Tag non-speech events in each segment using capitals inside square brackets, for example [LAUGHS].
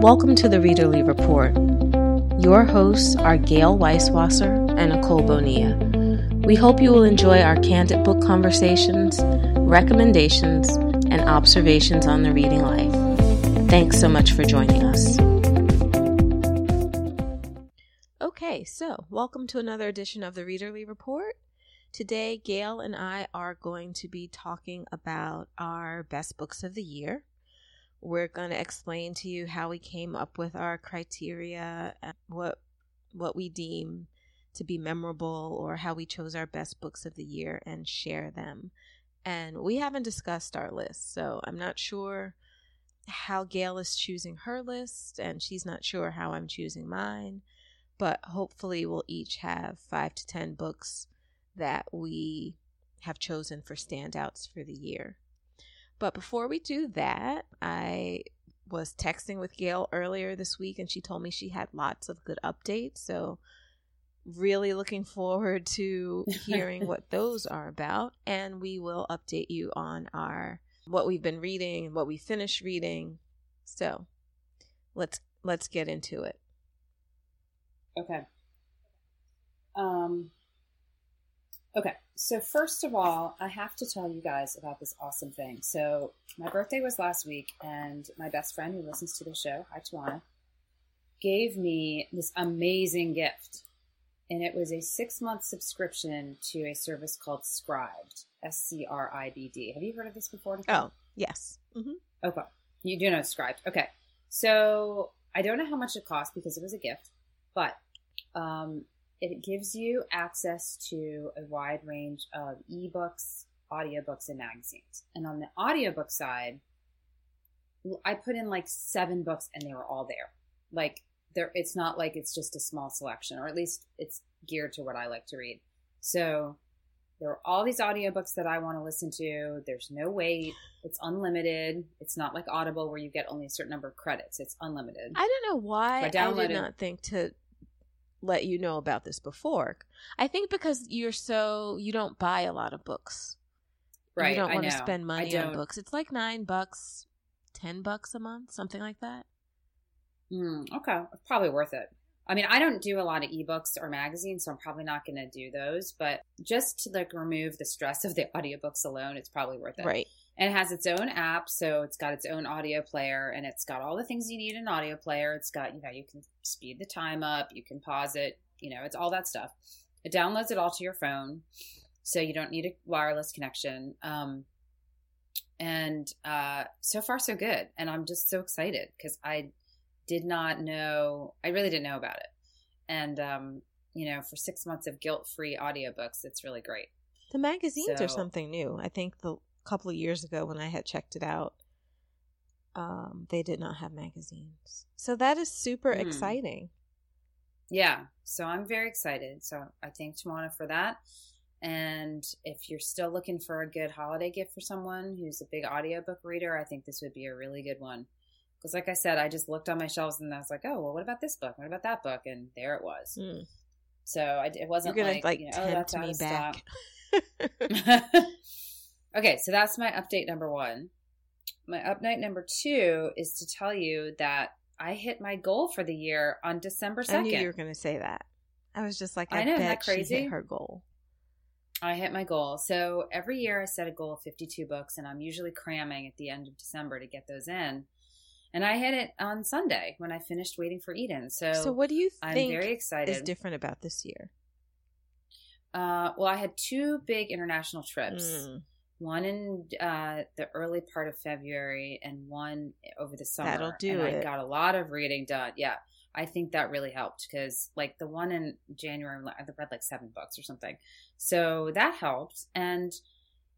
Welcome to the Readerly Report. Your hosts are Gayle Weiswasser and Nicole Bonilla. We hope you will enjoy our candid book conversations, recommendations, and observations on the reading life. Thanks so much for joining us. Okay, so welcome to another edition of the Readerly Report. Today, Gayle and I are going to be talking about our best books of the year. We're going to explain to you how we came up with our criteria, uh, what what we deem to be memorable, or how we chose our best books of the year and share them. And we haven't discussed our list, so I'm not sure how Gayle is choosing her list, and she's not sure how I'm choosing mine. But hopefully, we'll each have five to ten books that we have chosen for standouts for the year. But before we do that, I was texting with Gayle earlier this week and she told me she had lots of good updates. So, really looking forward to [LAUGHS] hearing what those are about. And we will update you on our what we've been reading, what we finished reading. So, let's let's get into it. Okay. Um Okay, so first of all, I have to tell you guys about this awesome thing. So, my birthday was last week, and my best friend who listens to the show, hi Tawana, gave me this amazing gift. And it was a six month subscription to a service called Scribd, S C R I B D. Have you heard of this before? Oh, yes. Mm-hmm. Okay. You do know Scribd. Okay. So, I don't know how much it cost because it was a gift, but um, it gives you access to a wide range of ebooks, audiobooks, and magazines. And on the audiobook side, I put in like seven books and they were all there. Like there it's not like it's just a small selection, or at least it's geared to what I like to read. So there are all these audiobooks that I want to listen to. There's no wait. It's unlimited. It's not like Audible where you get only a certain number of credits. It's unlimited. I don't know why I, I did not think to let you know about this before. I think because you're so you don't buy a lot of books. Right. You don't want to spend money on books. It's like nine bucks, ten bucks a month, something like that. Mm, okay. Probably worth it. I mean, I don't do a lot of ebooks or magazines, so I'm probably not going to do those. But just to like remove the stress of the [LAUGHS] audiobooks alone, it's probably worth it. Right and it has its own app so it's got its own audio player and it's got all the things you need in an audio player. It's got you know you can speed the time up you can pause it you know it's all that stuff. It downloads it all to your phone so you don't need a wireless connection. Um, and uh, so far so good and i'm just so excited because i did not know i really didn't know about it. And um, you know for six months of guilt-free audiobooks it's really great. The magazines so, are something new. I think the couple of years ago when I had checked it out, um, they did not have magazines. So that is super mm. exciting. Yeah. So I'm very excited. So I thank Tawana for that. And if you're still looking for a good holiday gift for someone who's a big audiobook reader, I think this would be a really good one. Because, like I said, I just looked on my shelves and I was like, oh, well, what about this book? What about that book? And there it was. Mm. So I, it wasn't You're gonna, like, like you know, oh, that's me back. [LAUGHS] [LAUGHS] [LAUGHS] Okay, so that's my update number one. My update number two is to tell you that I hit my goal for the year on December 2nd. I knew you were going to say that. I was just like, I, I know, bet crazy? she hit her goal. I hit my goal. So every year I set a goal of 52 books, and I'm usually cramming at the end of December to get those in. And I hit it on Sunday when I finished waiting for Eden. So, so what do you think I'm very excited. is different about this year? Uh, well, I had two big international trips. Mm one in uh, the early part of February and one over the summer. That'll do and it. I got a lot of reading done. Yeah, I think that really helped because, like, the one in January, I read like seven books or something. So that helped. And,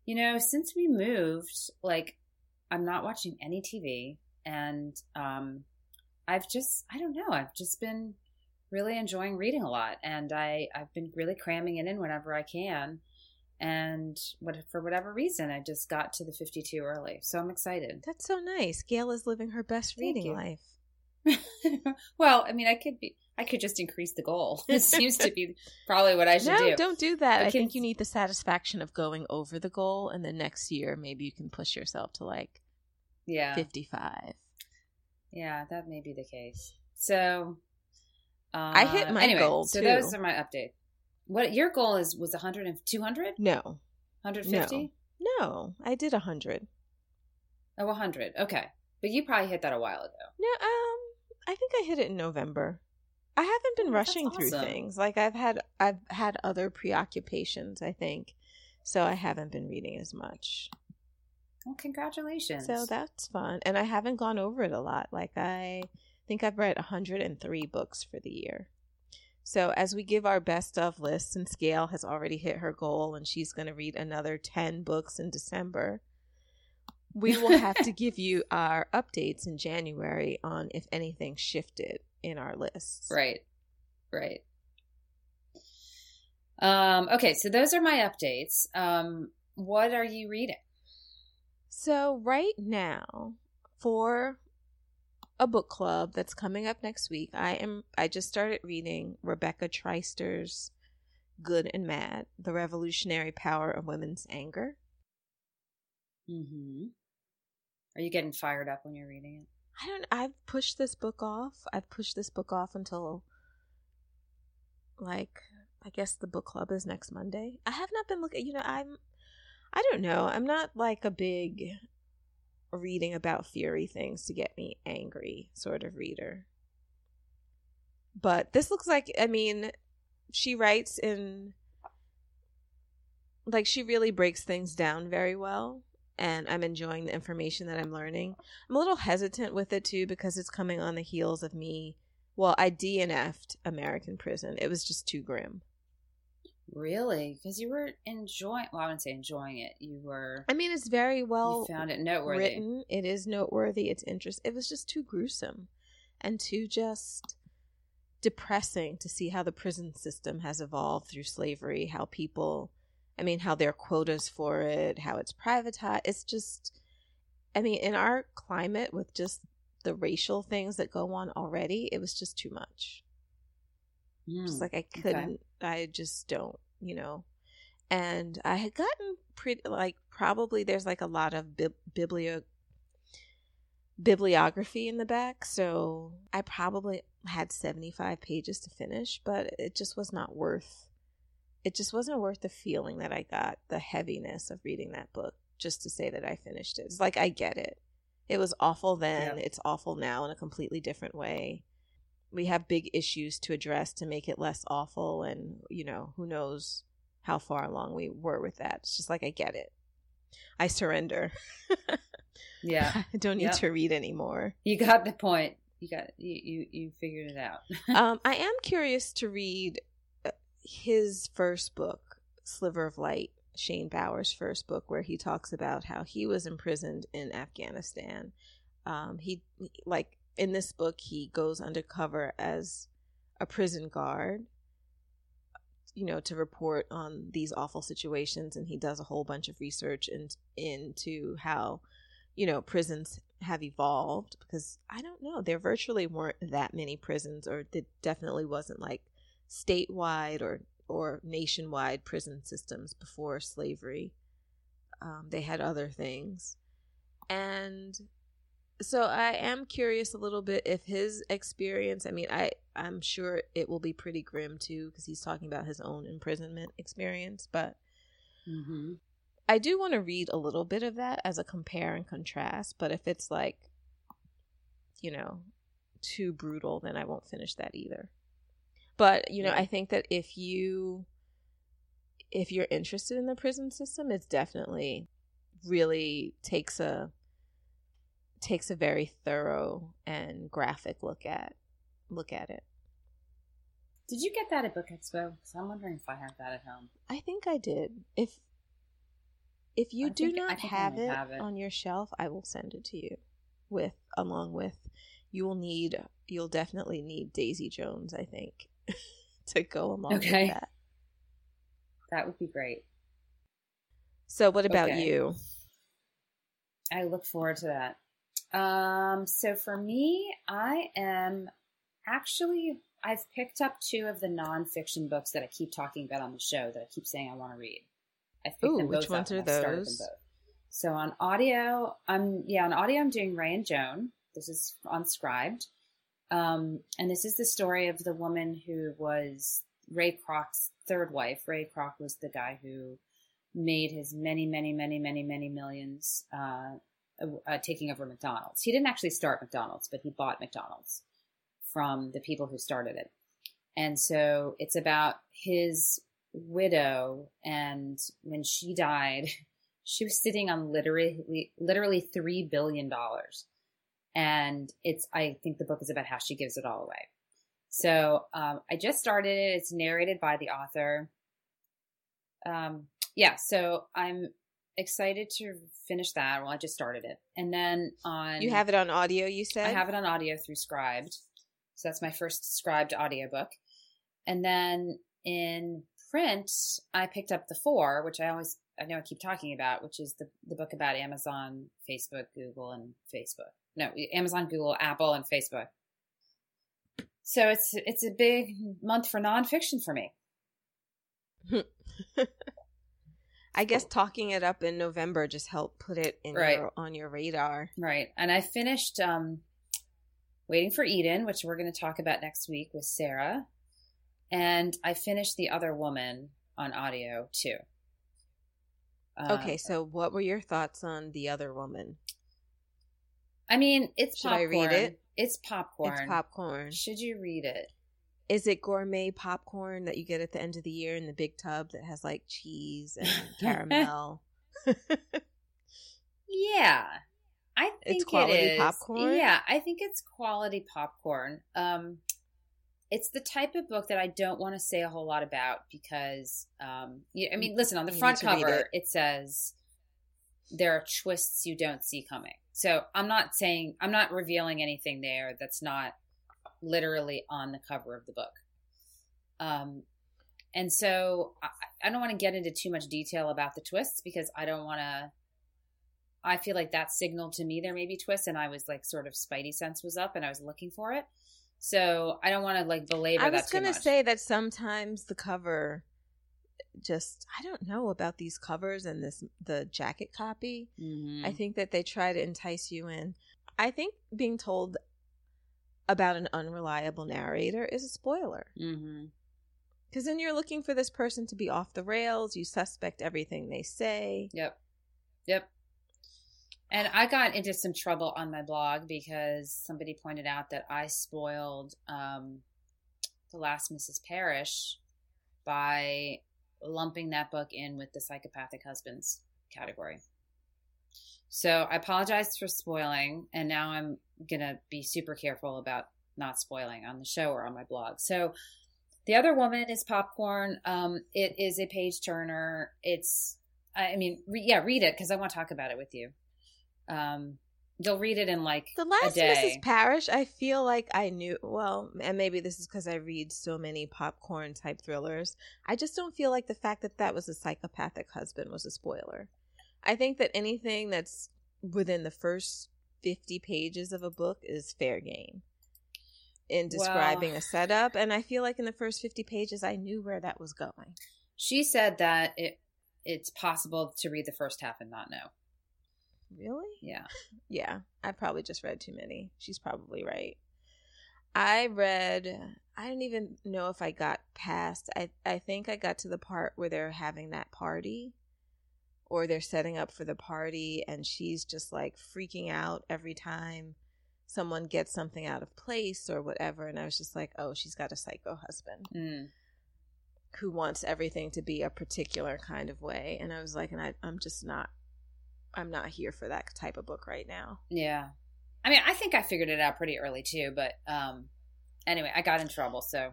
you know, since we moved, like, I'm not watching any TV. And um, I've just, I don't know, I've just been really enjoying reading a lot. And I, I've been really cramming it in whenever I can and what for whatever reason i just got to the 52 early so i'm excited that's so nice gayle is living her best Thank reading you. life [LAUGHS] well i mean i could be i could just increase the goal [LAUGHS] it seems to be probably what i should no, do don't do that I, I think you need the satisfaction of going over the goal and then next year maybe you can push yourself to like Yeah. 55. Yeah, that may be the case. So uh, I hit my anyway, goal, So too. those are my update. What your goal is was 100 and 200? No. 150? No, I did 100. Oh, 100. Okay. But you probably hit that a while ago. No, um I think I hit it in November. I haven't been Oh, rushing through awesome. things. Like I've had I've had other preoccupations, I think. So I haven't been reading as much. Well, congratulations. So that's fun. And I haven't gone over it a lot. Like I think I've read 103 books for the year. So as we give our best of lists, and Gayle has already hit her goal and she's going to read another 10 books in December, we will have to [LAUGHS] give you our updates in January on if anything shifted in our lists. Right. Right. Um, okay, so those are my updates. Um, what are you reading? So right now, for a book club that's coming up next week, I am I just started reading Rebecca Traister's Good and Mad: The Revolutionary Power of Women's Anger. Mm-hmm. Are you getting fired up when you're reading it? I don't I've pushed this book off. I've pushed this book off until like I guess the book club is next Monday. I have not been looking, you know, I'm I don't know. I'm not like a big reading about fury things to get me angry sort of reader. But this looks like I mean, she writes in like she really breaks things down very well and I'm enjoying the information that I'm learning. I'm a little hesitant with it too because it's coming on the heels of me. Well, I DNF'd American Prison. It was just too grim. Really? Because you were enjoying. Well, I wouldn't say enjoying it. You were. I mean, it's very well you found it noteworthy. written. It is noteworthy. It's interesting. It was just too gruesome and too just depressing to see how the prison system has evolved through slavery, how people, I mean, how there are quotas for it, how it's privatized. It's just, I mean, in our climate with just the racial things that go on already, it was just too much. Mm. Just like I couldn't, I just don't, you know. And I had gotten pretty, like, probably there's like a lot of bib- biblio bibliography in the back, so I probably had 75 pages to finish, but it just was not worth it just wasn't worth the feeling that I got, the heaviness of reading that book just to say that I finished it. It's like I get it. It was awful then, Yeah. it's awful now in a completely different way. We have big issues to address to make it less awful and, you know, who knows how far along we were with that. It's just like I get it. I surrender. [LAUGHS] Yeah, I don't need Yep. to read anymore. you got the point. You got you you, you figured it out. [LAUGHS] um, I am curious to read uh, his first book, Sliver of Light, Shane Bauer's first book, where he talks about how he was imprisoned in Afghanistan. Um, he like in this book, he goes undercover as a prison guard, you know, to report on these awful situations, and he does a whole bunch of research in, into how you know prisons have evolved because I don't know there virtually weren't that many prisons or it definitely wasn't like statewide or or nationwide prison systems before slavery. Um, they had other things. And so I am curious a little bit if his experience I mean I I'm sure it will be pretty grim too because he's talking about his own imprisonment experience but mm-hmm. I do want to read a little bit of that as a compare and contrast, but if it's like, you know, too brutal, then I won't finish that either. But, you know, Yeah. I think that if you if you're interested in the prison system, it's definitely really takes a takes a very thorough and graphic look at look at it. Did you get that at Book Expo? 'Cause I'm wondering if I have that at home. I think I did. If if you I do think- not have it, have it. on your shelf, I will send it to you with along with you will need you'll definitely need Daisy Jones, I think, [LAUGHS] to go along Okay. with that. That would be great. So what about Okay. you? I look forward to that. Um, so for me, I am actually I've picked up two of the nonfiction books that I keep talking about on the show that I keep saying I want to read. I picked Ooh, them which both ones up are and I've started those? So on audio, I'm yeah on audio. I'm doing Ray and Joan. This is on Scribd, um, and this is the story of the woman who was Ray Kroc's third wife. Ray Kroc was the guy who made his many, many, many, many, many millions uh, uh, taking over McDonald's. He didn't actually start McDonald's, but he bought McDonald's from the people who started it. And so it's about his widow, and when she died, [LAUGHS] she was sitting on literally literally three billion dollars. And it's I think the book is about how she gives it all away. So um, I just started it. It's narrated by the author. Um, yeah, so I'm excited to finish that. Well, I just started it, and then on You have it on audio. You said I have it on audio through Scribd. So that's my first Scribd audiobook. And then in print, I picked up The Four, which I always, I know I keep talking about, which is the, the book about Amazon, Facebook, Google, and Facebook. No, Amazon, Google, Apple, and Facebook. So it's it's a big month for nonfiction for me. [LAUGHS] I guess talking it up in November just helped put it in Right. your, on your radar. Right. And I finished um, Waiting for Eden, which we're going to talk about next week with Sarah. And I finished The Other Woman on audio too. Uh, okay, so what were your thoughts on the other woman? I mean, it's Should I read it? It's popcorn. It's popcorn. Should you read it? Is it gourmet popcorn that you get at the end of the year in the big tub that has like cheese and [LAUGHS] caramel? Yeah. I think It's quality it is. popcorn? Yeah, I think it's quality popcorn. Um it's the type of book that I don't want to say a whole lot about because um you, I mean, listen, on the You front need to read cover it. it says there are twists you don't see coming. So, I'm not saying I'm not revealing anything there that's not literally on the cover of the book. Um and so I, I don't want to get into too much detail about the twists because I don't want to I feel like that signaled to me there may be twists, and I was like, sort of spidey sense was up, and I was looking for it. So I don't want to like belabor I was gonna say that sometimes the cover just I don't know about these covers and this the jacket copy. Mhm. I think that they try to entice you in. I think being told about an unreliable narrator is a spoiler. Mhm. Because then you're looking for this person to be off the rails. You suspect everything they say. Yep. Yep. And I got into some trouble on my blog because somebody pointed out that I spoiled um, The Last Mrs. Parrish by lumping that book in with the psychopathic husbands category. So I apologize for spoiling, and now I'm going to be super careful about not spoiling on the show or on my blog. So the other woman is popcorn. Um, it is a page turner. It's, I mean, re- yeah, read it because I want to talk about it with you. Um, you'll read it in like The last day. Mrs. Parrish. I feel like I knew. Well, and maybe this is because I read so many popcorn type thrillers. I just don't feel like the fact that that was a psychopathic husband was a spoiler. I think that anything that's within the first 50 pages of a book is fair game in describing a setup. And I feel like in the first 50 pages, I knew where that was going. She said that it it's possible to read the first half and not know. Really? Yeah. [LAUGHS] Yeah, I probably just read too many. She's probably right. I read I don't even know if I got past I I think I got to the part where they're having that party or they're setting up for the party and she's just like freaking out every time someone gets something out of place or whatever and I was just like, "Oh, she's got a psycho husband Mm. who wants everything to be a particular kind of way." And I was like, and I I'm just not I'm not here for that type of book right now. Yeah. I mean, I think I figured it out pretty early too, but um anyway, I got in trouble, so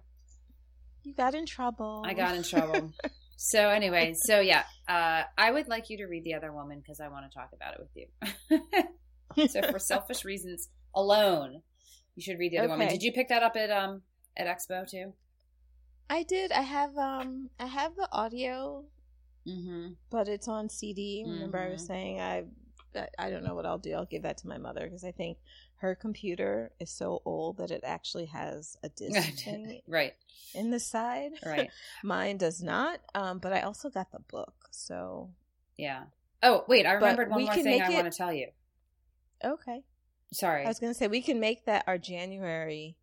You got in trouble. I got in trouble. [LAUGHS] so anyway, so yeah, uh I would like you to read The Other Woman because I want to talk about it with you. [LAUGHS] so for selfish reasons alone, you should read The Other Woman. Did you pick that up at um at Expo too? I did. I have um I have the audio, Mm-hmm. but it's on CD. Remember I was Mhm. saying I- I don't know what I'll do. I'll give that to my mother because I think her computer is so old that it actually has a [LAUGHS] disc thing right, in the side. right. [LAUGHS] Mine does not. Um, but I also got the book, so Yeah. Oh, wait, I But remembered one we more thing I it- want to tell you. Okay. Sorry. I was going to say we can make that our January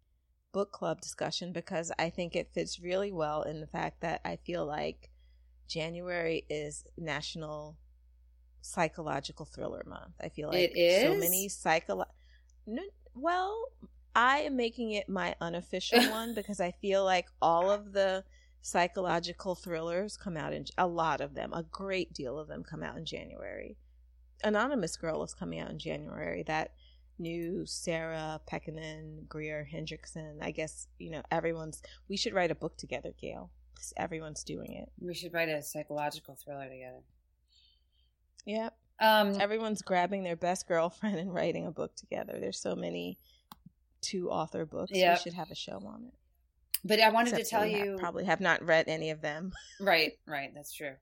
book club discussion because I think it fits really well in the fact that I feel like January is National Psychological Thriller Month. I feel like it is so many psycho. Well, I am making it my unofficial [LAUGHS] one because I feel like all of the psychological thrillers come out in a lot of them, a great deal of them come out in January. Anonymous Girl is coming out in January. That new Sarah Pekkanen, Greer Hendrickson. I guess, you know, everyone's we should write a book together, Gayle. everyone's doing it. we should write a psychological thriller together. Yep. Um, Everyone's grabbing their best girlfriend and writing a book together. There's so many two author books. Yep. We should have a show on it. but I wanted Except to tell we ha- you. probably have not read any of them. [LAUGHS] Right, right. That's true.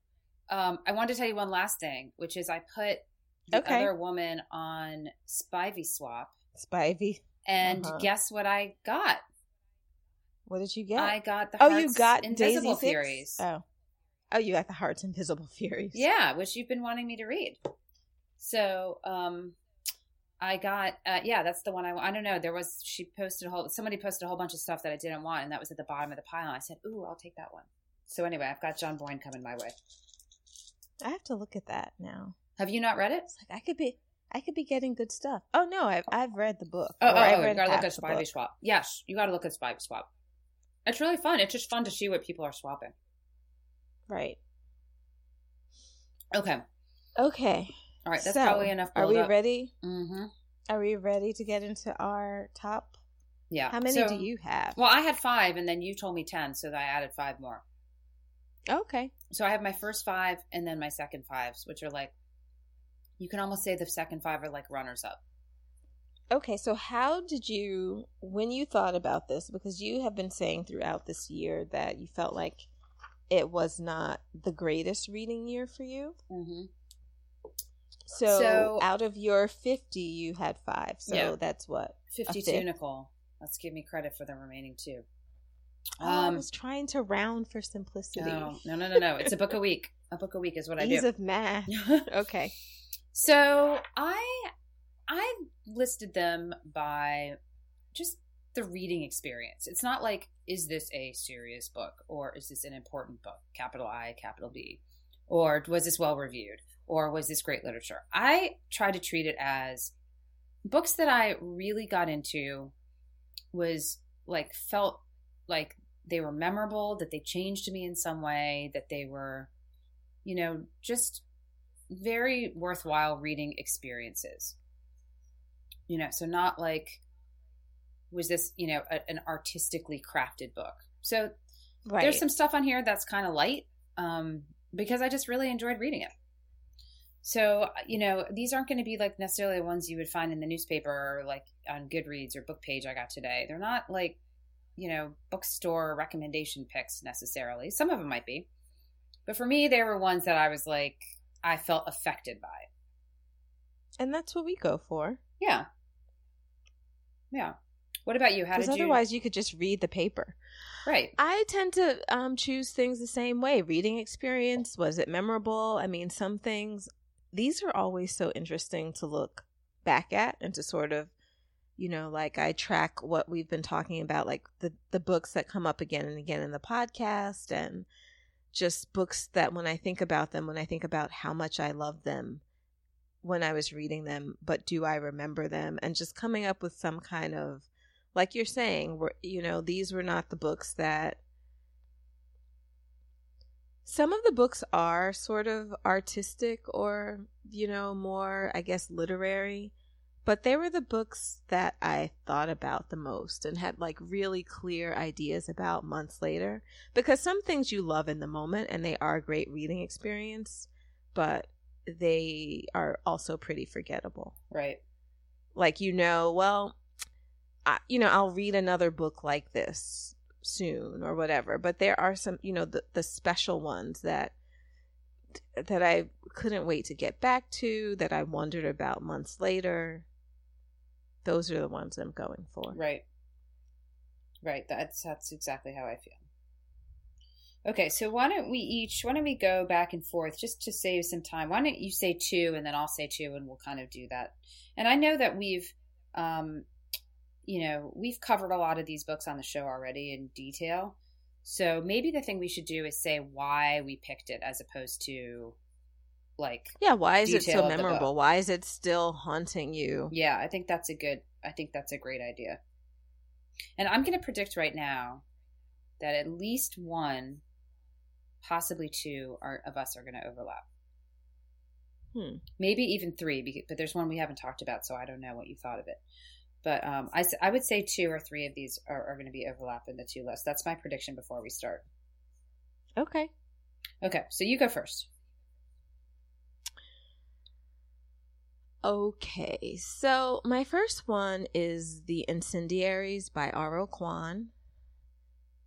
Um, I wanted to tell you one last thing, which is I put the Okay. other woman on Spivey Swap, Spivey. and Uh-huh. guess what I got? What did you get? I got the oh, Heart's you got Invisible Daisy? Furies. Oh. Oh, you got the Heart's Invisible Furies. Yeah, which you've been wanting me to read. So, um, I got uh, yeah, that's the one I. I don't know. There was she posted a whole somebody posted a whole bunch of stuff that I didn't want, and that was at the bottom of the pile. And I said, "Ooh, I'll take that one." So anyway, I've got John Boyne coming my way. I have to look at that now. Have you not read it? It's like I could be I could be getting good stuff. Oh no, I've I've read the book. Oh, oh, I've oh you gotta look at Spivey. Swap. Yes, you gotta look at Spivey Swap. It's really fun. It's just fun to see what people are swapping. Right. Okay. Okay. All right. That's So, probably enough. Are we build-up. ready? Mm-hmm. Are we ready to get into our top? Yeah. How many So- do you have? Well, I had five, and then you told me ten, so I added five more. Okay. So I have my first five, and then my second fives, which are like, you can almost say the second five are like runners up. Okay, so how did you when you thought about this because you have been saying throughout this year that you felt like it was not the greatest reading year for you? Mm-hmm. So, So- out of your 50 you had 5. So Yeah. that's what? 52, Nicole. Let's give me credit for the remaining two. Oh, I Um, was trying to round for simplicity. No, no, no, no, no. It's a book a week. A book a week is what I Ease do. of math. [LAUGHS] Okay. So I I listed them by just the reading experience. It's not like is this a serious book or is this an important book? Capital I, capital B. Or was this well reviewed? Or was this great literature? I try to treat it as books that I really got into was like felt like they were memorable, that they changed me in some way, that they were, you know, just very worthwhile reading experiences. You know, so not like was this, you know, a, an artistically crafted book. So Right. there's some stuff on here that's kind of light um, because I just really enjoyed reading it. So, you know, these aren't going to be like necessarily the ones you would find in the newspaper or like on Goodreads or book page I got today. They're not like, you know, bookstore recommendation picks necessarily. Some of them might be. But for me, they were ones that I was like, I felt affected by. and that's what we go for. Yeah. Yeah. What about you? How Because did you? otherwise you could just read the paper. right. I tend to um, choose things the same way. Reading experience, was it memorable? I mean, some things, these are always so interesting to look back at and to sort of, you know, like I track what we've been talking about, like the, the books that come up again and again in the podcast and just books that when I think about them, when I think about how much I love them when I was reading them, but do I remember them? And just coming up with some kind of like you're saying, you know, these were not the books that some of the books are sort of artistic or, you know, more, I guess, literary, but they were the books that I thought about the most and had like really clear ideas about months later. Because some things you love in the moment and they are a great reading experience, but they are also pretty forgettable Right. like you know well I, you know i'll read another book like this soon or whatever but there are some you know the, the special ones that that i couldn't wait to get back to that i wondered about months later those are the ones i'm going for Right. Right. That's that's exactly how I feel. Okay, so why don't we each, why don't we go back and forth just to save some time? Why don't you say two and then I'll say two and we'll kind of do that. And I know that we've, um, you know, we've covered a lot of these books on the show already in detail. So maybe the thing we should do is say why we picked it as opposed to like Yeah, why is it so of the book. memorable? Why is it still haunting you? Yeah, I think that's a good I think that's a great idea. And I'm going to predict right now that at least one possibly two are, of us are going to overlap. Hmm. Maybe even three, but there's one we haven't talked about, so I don't know what you thought of it. But um, I, I would say two or three of these are, are going to be overlap in the two lists. That's my prediction before we start. Okay. Okay, so you go first. Okay, so my first one is The Incendiaries by R.O. Kwon.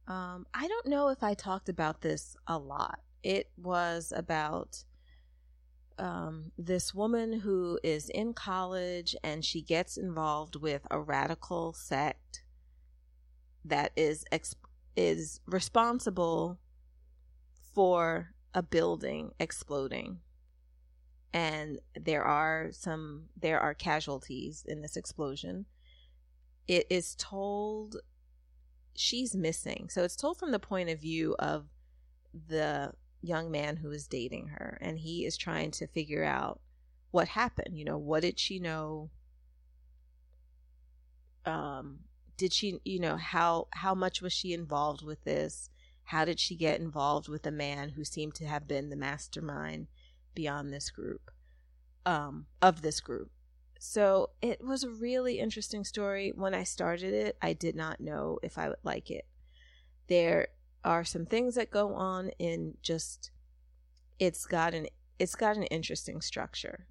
Um, I don't know if I talked about this a lot. It was about um, this woman who is in college and she gets involved with a radical sect that is is responsible for a building exploding. And there are some there are casualties in this explosion. It is told she's missing. So it's told from the point of view of the young man who is dating her and he is trying to figure out what happened you know what did she know? Um did she you know how how much was she involved with this? How did she get involved with a man who seemed to have been the mastermind beyond this group um of this group? So it was a really interesting story. When i started it i did not know if i would like it. There are some things that go on in just it's got an it's got an interesting structure.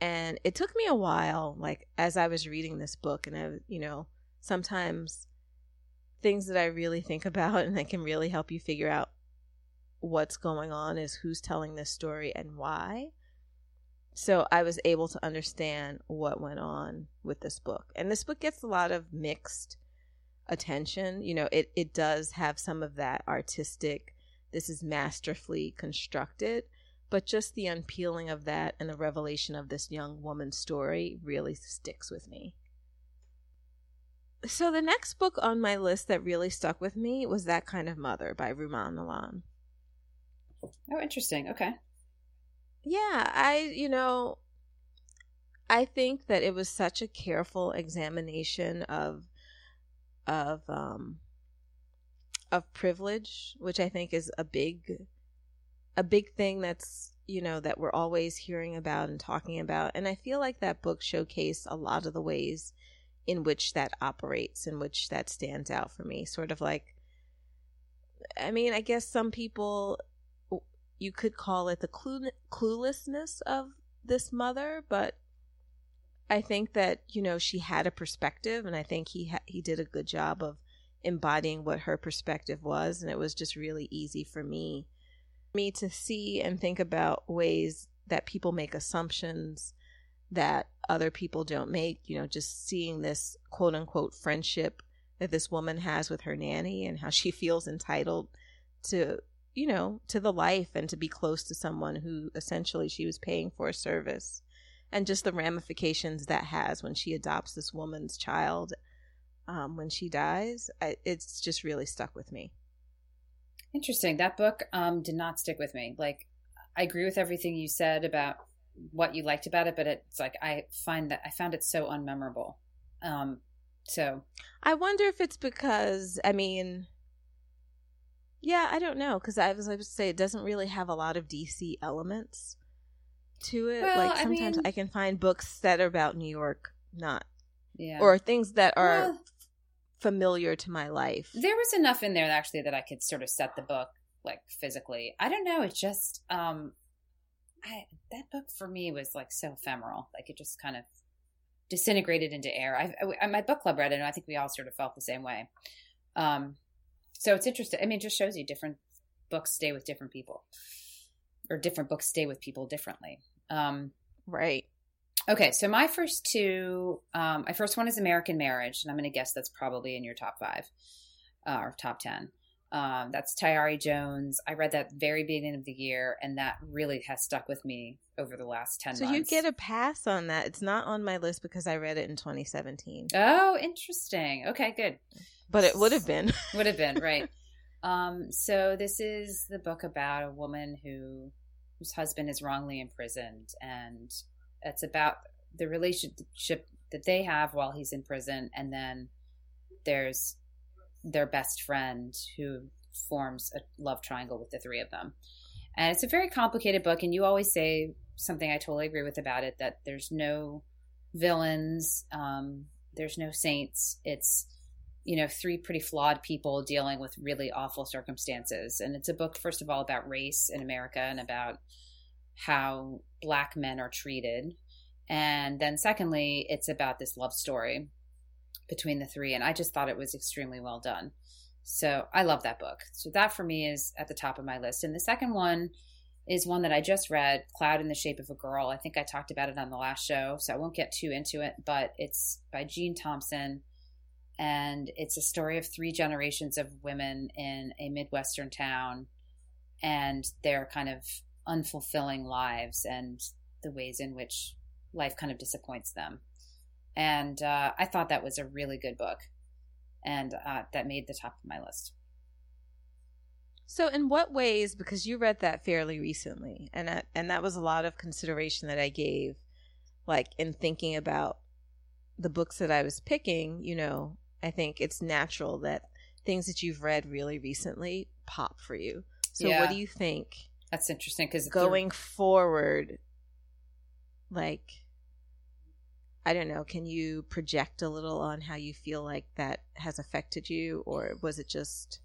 And it took me a while like as i was reading this book and i you know sometimes things that i really think [LAUGHS] about and that can really help you figure out what's going on is who's telling this story and why. So i was able to understand what went on with this book. And this book gets a lot of mixed attention you know it, it does have some of that artistic this is masterfully constructed but just the unpeeling of that and the revelation of this young woman's story really sticks with me so the next book on my list that really stuck with me was that kind of mother by Rumaan Alam Oh, interesting. Okay. yeah i you know i think that it was such a careful examination of of um of privilege which i think is a big a big thing that's you know that we're always hearing about and talking about. And i feel like that book showcased a lot of the ways in which that operates in which that stands out for me. Sort of like i mean i guess some people you could call it the clue- cluelessness of this mother but i think that you know she had a perspective and i think he ha- he did a good job of embodying what her perspective was and it was just really easy for me me to see and think about ways that people make assumptions that other people don't make you know just seeing this quote unquote friendship that this woman has with her nanny and how she [LAUGHS] feels entitled to you know to the life and to be close to someone who essentially she was paying for a service and just the ramifications that has when she adopts this woman's child um, when she dies I, it's just really stuck with me Interesting. That book um, did not stick with me. Like, I agree with everything you said about what you liked about it, but it's like I find that I found it so unmemorable. Um, so I wonder if it's because I mean, yeah, I don't know because I was I would say it doesn't really have a lot of DC elements to it. Well, like I sometimes mean- I can find books that are about New York, not yeah, or things that are Well, familiar to my life. there was enough in there actually that I could sort of set the book like physically. I don't know. It just um, I that book for me was like so ephemeral. Like it just kind of disintegrated into air. I, I my book club read it, and I think we all sort of felt the same way. Um, so it's interesting. I mean, it just shows you different books stay with different people, or different books stay with people differently. Um, Right. Okay, so my first two, um, my first one is American Marriage, and I'm going to guess that's probably in your top five uh, or top ten. Um, that's Tayari Jones. I read that very beginning of the year, and that really has stuck with me over the last 10 so months. you get a pass on that. It's not on my list because I read it in 2017. Oh, interesting. Okay, good. But it would have been. Would have been, [LAUGHS] right. Um, so this is the book about a woman who whose husband is wrongly imprisoned and it's about the relationship that they have while he's in prison and then there's their best friend who forms a love triangle with the three of them. And it's a very complicated book and you always say something I totally agree with about it that there's no villains, um, there's no saints. It's you know, three pretty flawed people dealing with really awful circumstances. And it's a book, first of all, about race in America and about how black men are treated. And then, secondly, it's about this love story between the three. And I just thought it was extremely well done. So I love that book. So that for me is at the top of my list. And the second one is one that I just read, Cloud in the Shape of a Girl. I think I talked about it on the last show, so I won't get too into it, but it's by Jean Thompson and it's a story of three generations of women in a midwestern town and their kind of unfulfilling lives and the ways in which life kind of disappoints them and uh, i thought that was a really good book and uh, that made the top of my list So, in what ways? Because you read that fairly recently, and that, and that was a lot of consideration that I gave, like in thinking about the books that I was picking. You know, I think it's natural that things that you've read really recently pop for you. So, Yeah. what do you think that's interesting because going forward? Like, I don't know. Can you project a little on how you feel like that has affected you, or was it just?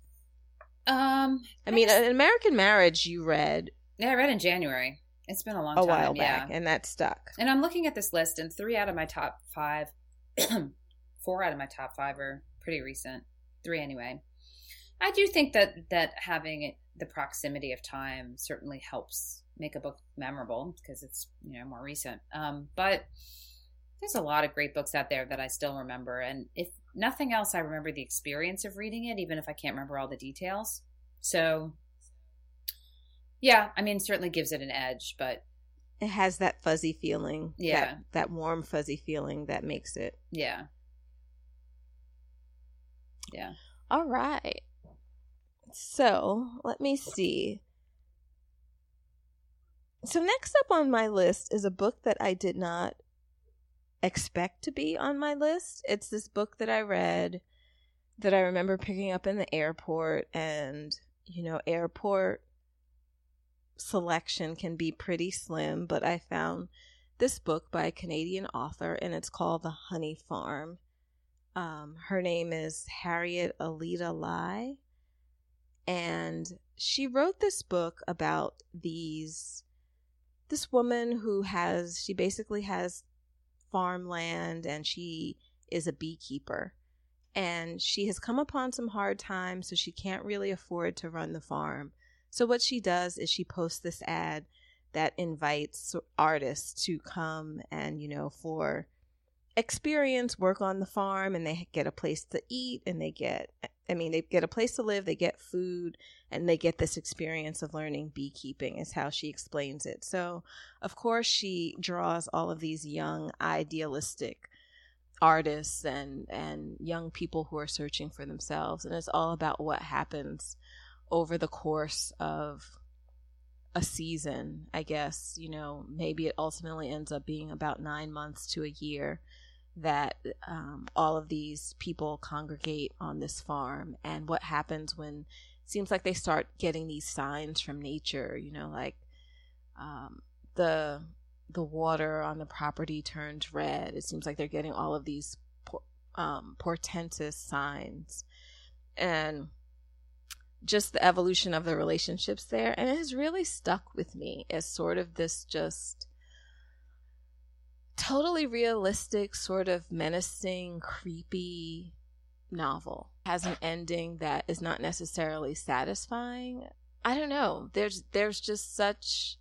um I mean, just- an American Marriage you read yeah i read in january it's been a long a time while yeah back, and that stuck. And I'm looking at this list, and three out of my top five, [CLEARS THROAT] four out of my top five are pretty recent. Three anyway. I do think that that having it, the proximity of time certainly helps make a book memorable because it's you know more recent. Um, but there's a lot of great books out there that I still remember, and if nothing else, I remember the experience of reading it, even if I can't remember all the details. So. Yeah, I mean, certainly gives it an edge, but It has that fuzzy feeling, Yeah. that, that warm fuzzy feeling that makes it. yeah, yeah. All right. So let me see. So next up on my list is a book that I did not expect to be on my list. It's this book that I read that I remember picking up in the airport and you know, airport selection can be pretty slim, but I found this book by a Canadian author and it's called The Honey Farm. Um, her name is Harriet Alida Lye, and she wrote this book about these this woman who has she basically has farmland and she is a beekeeper. And she has come upon some hard times so she can't really afford to run the farm. So what she does is she posts this ad that invites artists to come and you know for experience work on the farm and they get a place to eat and they get i mean they get a place to live they get food and they get this experience of learning beekeeping is how she explains it. So of course she draws all of these young idealistic artists and and young people who are searching for themselves and it's all about what happens over the course of a season i guess. You know maybe it ultimately ends up being about nine months to a year that um, all of these people congregate on this farm and what happens when seems like they start getting these signs from nature you know like um, the the water on the property turns red. It seems like they're getting all of these um, portentous signs. And just the evolution of the relationships there. And it has really stuck with me as sort of this just totally realistic, sort of menacing, creepy novel. Has an ending that is not necessarily satisfying. I don't know. There's there's just such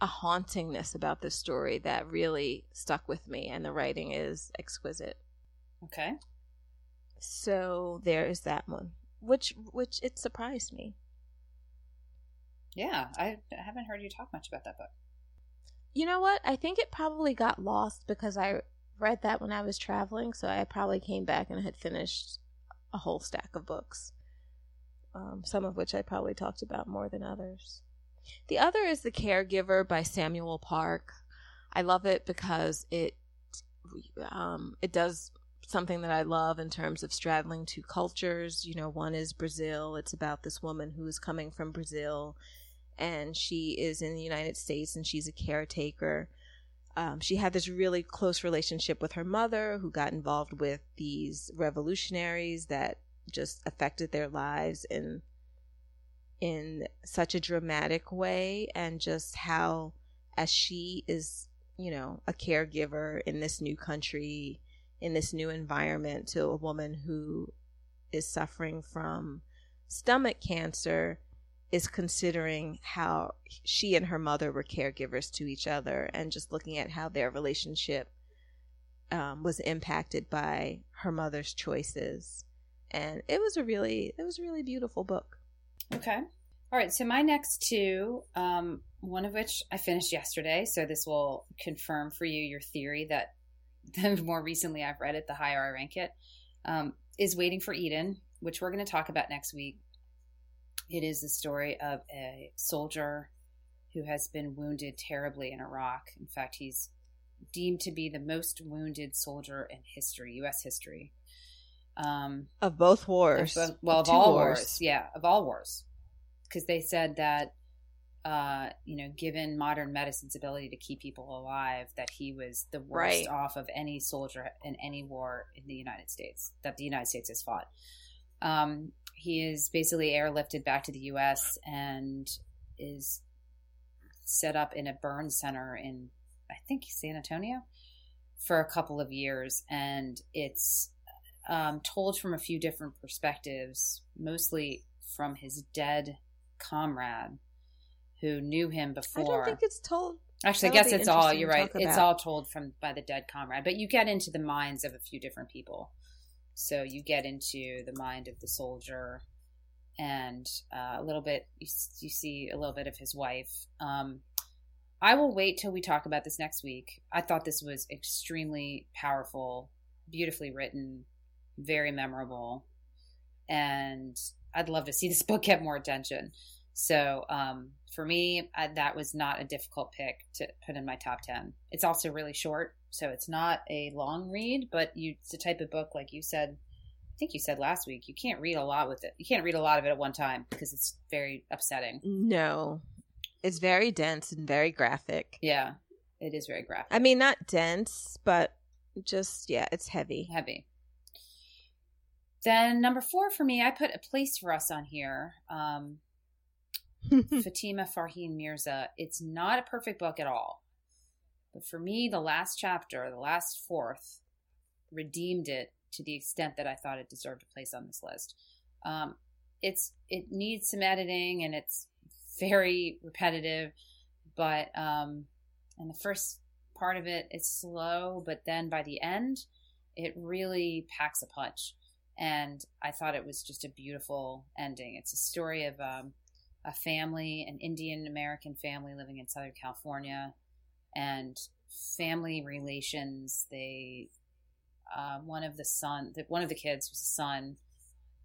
a hauntingness about this story that really stuck with me and the writing is exquisite. Okay. So there is that one. which which it surprised me. Yeah, I haven't heard you talk much about that book. You know what? I think it probably got lost because I read that when I was traveling, so I probably came back and had finished a whole stack of books. Um, some of which I probably talked about more than others. The other is The Caregiver by Samuel Park. I love it because it um, it does something that I love in terms of straddling two cultures. You know, one is Brazil. It's about this woman who is coming from Brazil and she is in the United States and she's a caretaker. Um, she had this really close relationship with her mother, who got involved with these revolutionaries that just affected their lives in in such a dramatic way, and just how, as she is, you know, a caregiver in this new country, in this new environment, to a woman who is suffering from stomach cancer is considering how she and her mother were caregivers to each other and just looking at how their relationship um, was impacted by her mother's choices. And it was a really it was a really beautiful book. Okay. All right. So my next two um, one of which i finished yesterday so this will confirm for you your theory that [LAUGHS] the more recently i've read it the higher i rank it um, is waiting for eden which we're going to talk about next week it is the story of a soldier who has been wounded terribly in Iraq. In fact, he's deemed to be the most wounded soldier in history, U.S. history. Um, of both wars. Of, well, of, of all wars. wars. Yeah, of all wars. Because they said that, uh, you know, given modern medicine's ability to keep people alive, that he was the worst right. off of any soldier in any war in the United States that the United States has fought. Um, he is basically airlifted back to the U.S. and is set up in a burn center in, I think, San Antonio for a couple of years. And it's um, told from a few different perspectives, mostly from his dead comrade who knew him before. I don't think it's told. Actually, I guess it's all. You're right. It's all told from by the dead comrade, but you get into the minds of a few different people. So you get into the mind of the soldier and uh, a little bit, you, you, see a little bit of his wife. Um, I will wait till we talk about this next week. I thought this was extremely powerful, beautifully written, very memorable. And I'd love to see this [LAUGHS] book get more attention. So um, for me, I, that was not a difficult pick to put in my top 10. It's also really short, so it's not a long read, but you, it's the type of book, like you said, I think you said last week, you can't read a lot with it. You can't read a lot of it at one time because it's very upsetting. No, it's very dense and very graphic. Yeah, it is very graphic. I mean, not dense, but just, yeah, it's heavy. Heavy. Then number four for me, I put a place for us on here. Um, [LAUGHS] Fatima Farheen Mirza. It's not a perfect book at all. But for me, the last chapter, the last fourth, redeemed it to the extent that I thought it deserved a place on this list. Um, it's it needs some editing and it's very repetitive, but um, and the first part of it is slow, but then by the end, it really packs a punch. And I thought it was just a beautiful ending. It's a story of um, a family, an Indian American family living in Southern California, and family relations. They, uh, one of the son, one of the kids was a son,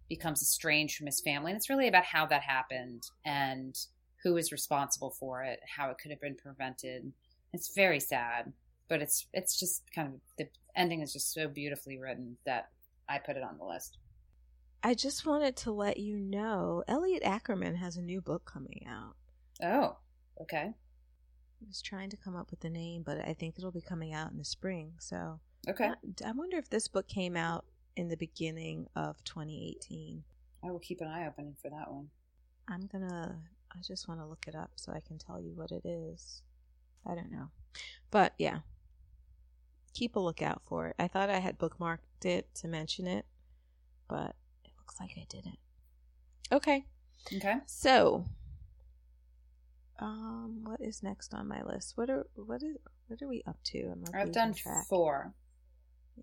becomes estranged from his family, and it's really about how that happened and who is responsible for it, how it could have been prevented. It's very sad, but it's it's just kind of the ending is just so beautifully written that I put it on the list. I just wanted to let you know Elliot Ackerman has a new book coming out. Oh, okay. I was trying to come up with the name, but I think it'll be coming out in the spring. So, okay. I, wonder if this book came out in the beginning of 2018. I will keep an eye open for that one. I'm gonna. I just want to look it up so I can tell you what it is. I don't know, but yeah, keep a lookout for it. I thought I had bookmarked it to mention it, but looks like I didn't. Okay. Okay. So, um, what is next on my list? What are what is what are we up to? I'm I've done track. four.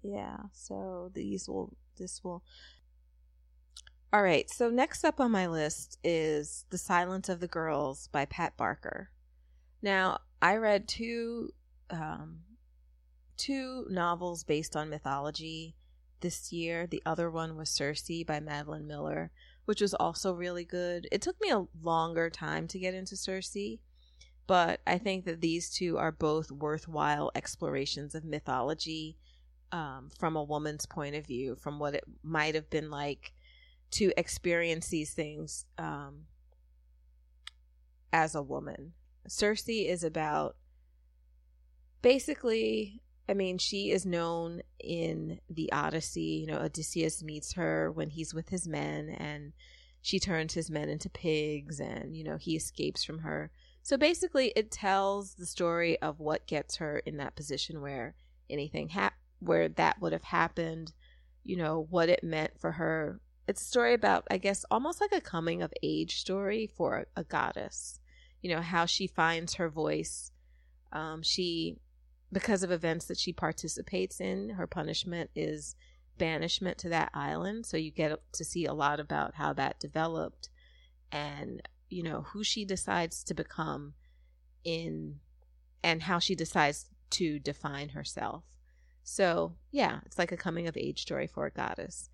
Yeah. So these will this will. All right, so next up on my list is The Silence of the Girls by Pat Barker. Now, I read two um, two novels based on mythology this year. The other one was Circe by Madeline Miller, which was also really good. It took me a longer time to get into Circe, but I think that these two are both worthwhile explorations of mythology um, from a woman's point of view, from what it might have been like to experience these things um, as a woman. Circe is about basically I mean, she is known in the Odyssey. You know, Odysseus meets her when he's with his men, and she turns his men into pigs, and, you know, he escapes from her. So basically, it tells the story of what gets her in that position where anything where that would have happened, you know, what it meant for her. It's a story about, I guess, almost like a coming of age story for a, a goddess. You know, how she finds her voice. Um, she because of events that she participates in, her punishment is banishment to that island. So you get to see a lot about how that developed and, you know, who she decides to become in and how she decides to define herself. So, yeah, it's like a coming of age story for a goddess.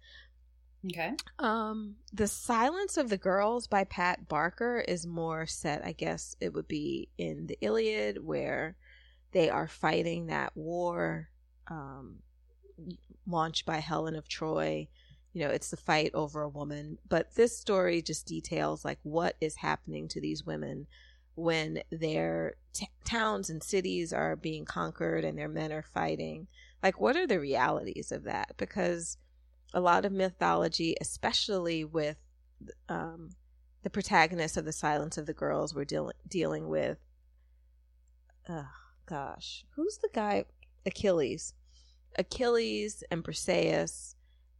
Okay. Um, The Silence of the Girls by Pat Barker is more set, I guess it would be in the Iliad, where they are fighting that war um, launched by Helen of Troy. You know, it's the fight over a woman. But this story just details like what is happening to these women when their t- towns and cities are being conquered and their men are fighting. Like, what are the realities of that? Because a lot of mythology, especially with um, the protagonists of The Silence of the Girls, we're deal- dealing with. Uh, gosh, who's the guy? Achilles. Achilles and Briseis.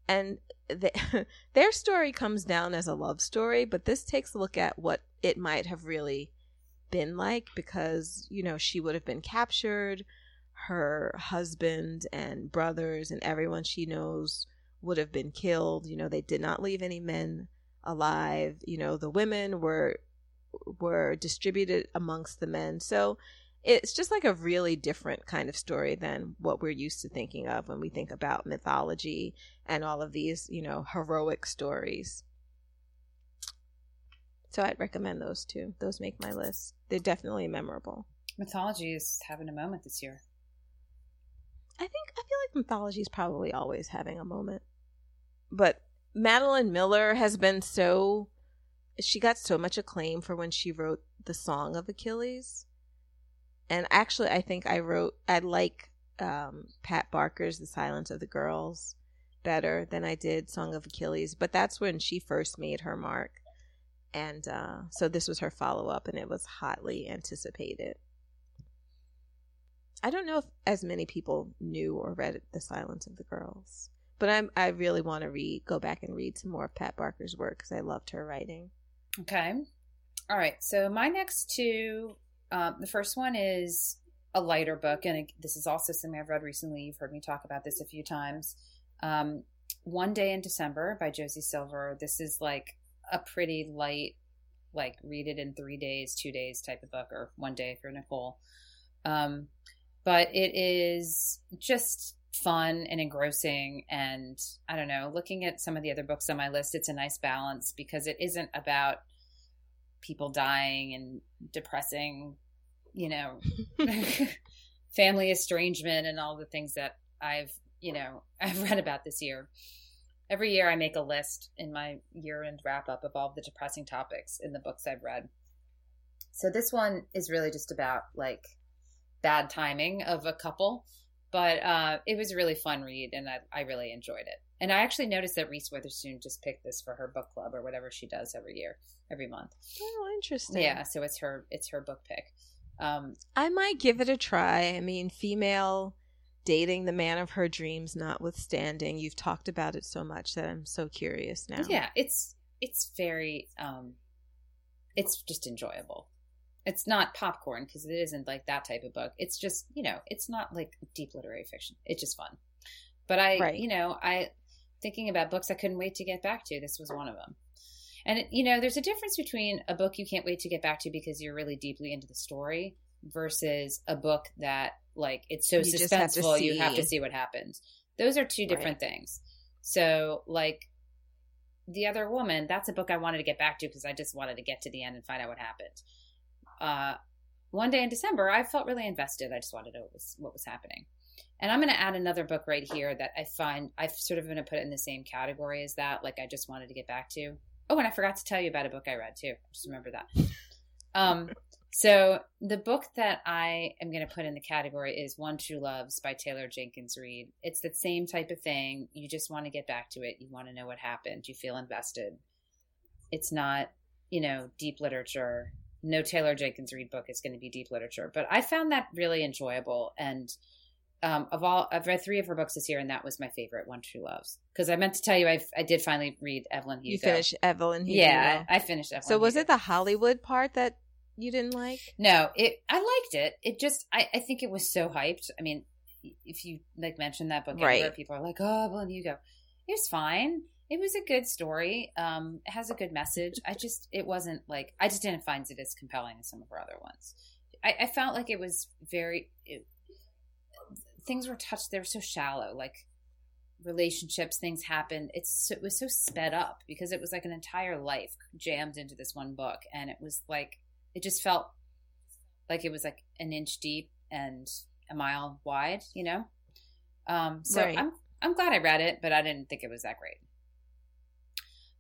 And they, [LAUGHS] their story comes down as a love story, but this takes a look at what it might have really been like because, you know, she would have been captured. Her husband and brothers and everyone she knows would have been killed. You know, they did not leave any men alive. You know, the women were were distributed amongst the men. So it's just like a really different kind of story than what we're used to thinking of when we think about mythology and all of these, you know, heroic stories. So I'd recommend those two. Those make my list. They're definitely memorable. Mythology is having a moment this year. I think I feel like mythology is probably always having a moment. But Madeline Miller has been so she got so much acclaim for when she wrote the song of Achilles and actually i think i wrote i like um, pat barker's the silence of the girls better than i did song of achilles but that's when she first made her mark. And uh, so this was her follow-up and it was hotly anticipated. I don't know if as many people knew or read the silence of the girls but i'm i really want to read go back and read some more of pat barker's work because i loved her writing. Okay. All right. So my next two um, the first one is a lighter book, and this is also something I've read recently. You've heard me talk about this a few times. Um, one Day in December by Josie Silver. This is like a pretty light, like read it in three days, two days type of book, or one day for Nicole. Um, but it is just fun and engrossing. And I don't know, looking at some of the other books on my list, it's a nice balance because it isn't about people dying and depressing, you know, [LAUGHS] [LAUGHS] family estrangement and all the things that I've, you know, [LAUGHS] I've read about this year. Every year I make a list in my year end wrap up of all the depressing topics in the books I've read. So this one is really just about like bad timing of a couple, but uh, it was a really fun read and I, I really enjoyed it. And I actually noticed that Reese Witherspoon just picked this for her book club or whatever she does every year, every month. Oh, interesting. Yeah, so it's her it's her book pick. Um, I might give it a try. I mean, female dating the man of her dreams notwithstanding, you've talked about it so much that I'm so curious now. Yeah, it's it's very um it's just enjoyable. It's not popcorn because it isn't like that type of book. It's just, you know, it's not like deep literary fiction. It's just fun. But I, Right. you know, I thinking about books I couldn't wait to get back to. This was one of them. And it, you know, there's a difference between a book you can't wait to get back to because you're really deeply into the story versus a book that like it's so You just have suspenseful you have to see. see what happens. Those are two different things. So like the other woman, that's a book I wanted to get back to because I just wanted to get to the end and find out what happened. Uh, one day in December, I felt really invested. I just wanted to know what was, what was happening. And I'm going to add another book right here that I find I've sort of going to put it in the same category as that. Like I just wanted to get back to. Oh, and I forgot to tell you about a book I read too. Just remember that. Um, so the book that I am going to put in the category is One True Loves by Taylor Jenkins Reid. It's the same type of thing. You just want to get back to it. You want to know what happened. You feel invested. It's not, you know, deep literature. No Taylor Jenkins Reid book is going to be deep literature, but I found that really enjoyable. And um, of all, I've read three of her books this year, and that was my favorite, One True Loves. Because I meant to tell you, I I did finally read Evelyn Hugo. You finished Evelyn Hugo. Yeah, I, I finished Evelyn. So was Hugo. it the Hollywood part that you didn't like? No, it. I liked it. It just. I. I think it was so hyped. I mean, if you like mentioned that book, Right. people are like, "Oh, Evelyn Hugo." It was fine. It was a good story. Um, it has a good message. I just. It wasn't like. I just didn't find it as compelling as some of her other ones. I, I felt like it was very. It, things were touched. They were so shallow. Like relationships, things happened. It's so, it was so sped up because it was like an entire life jammed into this one book, and it was like it just felt like it was like an inch deep and a mile wide, you know. Um, so Right. I'm I'm glad I read it, but I didn't think it was that great.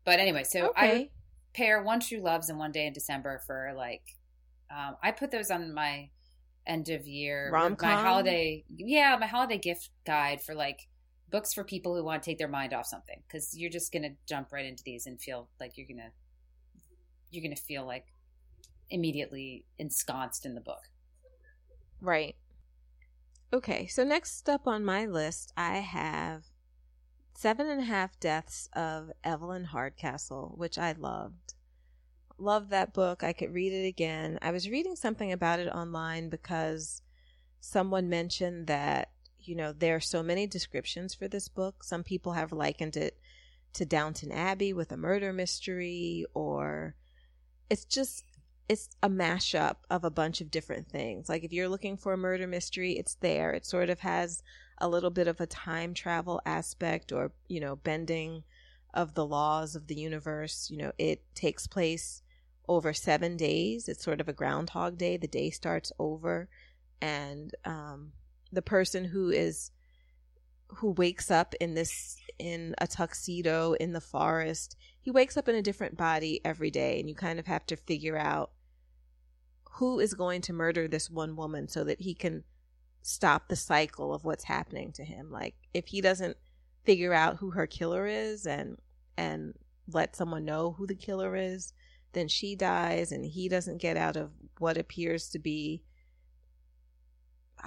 But anyway, so I pair One True Loves and One Day in December for like um, I put those on my end of year my Rom-com? holiday yeah my holiday gift guide for like books for people who want to take their mind off something because you're just gonna jump right into these and feel like you're gonna you're gonna feel like immediately ensconced in the book Right. Okay, so next up on my list, I have Seven and a Half Deaths of Evelyn Hardcastle, which I loved. Loved that book. I could read it again. I was reading something about it online because someone mentioned that, you know, there are so many descriptions for this book. Some people have likened it to Downton Abbey with a murder mystery, or it's just it's a mashup of a bunch of different things. Like if you're looking for a murder mystery, it's there. It sort of has a little bit of a time travel aspect or, you know, bending of the laws of the universe. You know, it takes place over seven days. It's sort of a groundhog day. The day starts over and um the person who is who wakes up in this in a tuxedo in the forest he wakes up in a different body every day and you kind of have to figure out who is going to murder this one woman so that he can stop the cycle of what's happening to him like if he doesn't figure out who her killer is and and let someone know who the killer is then she dies and he doesn't get out of what appears to be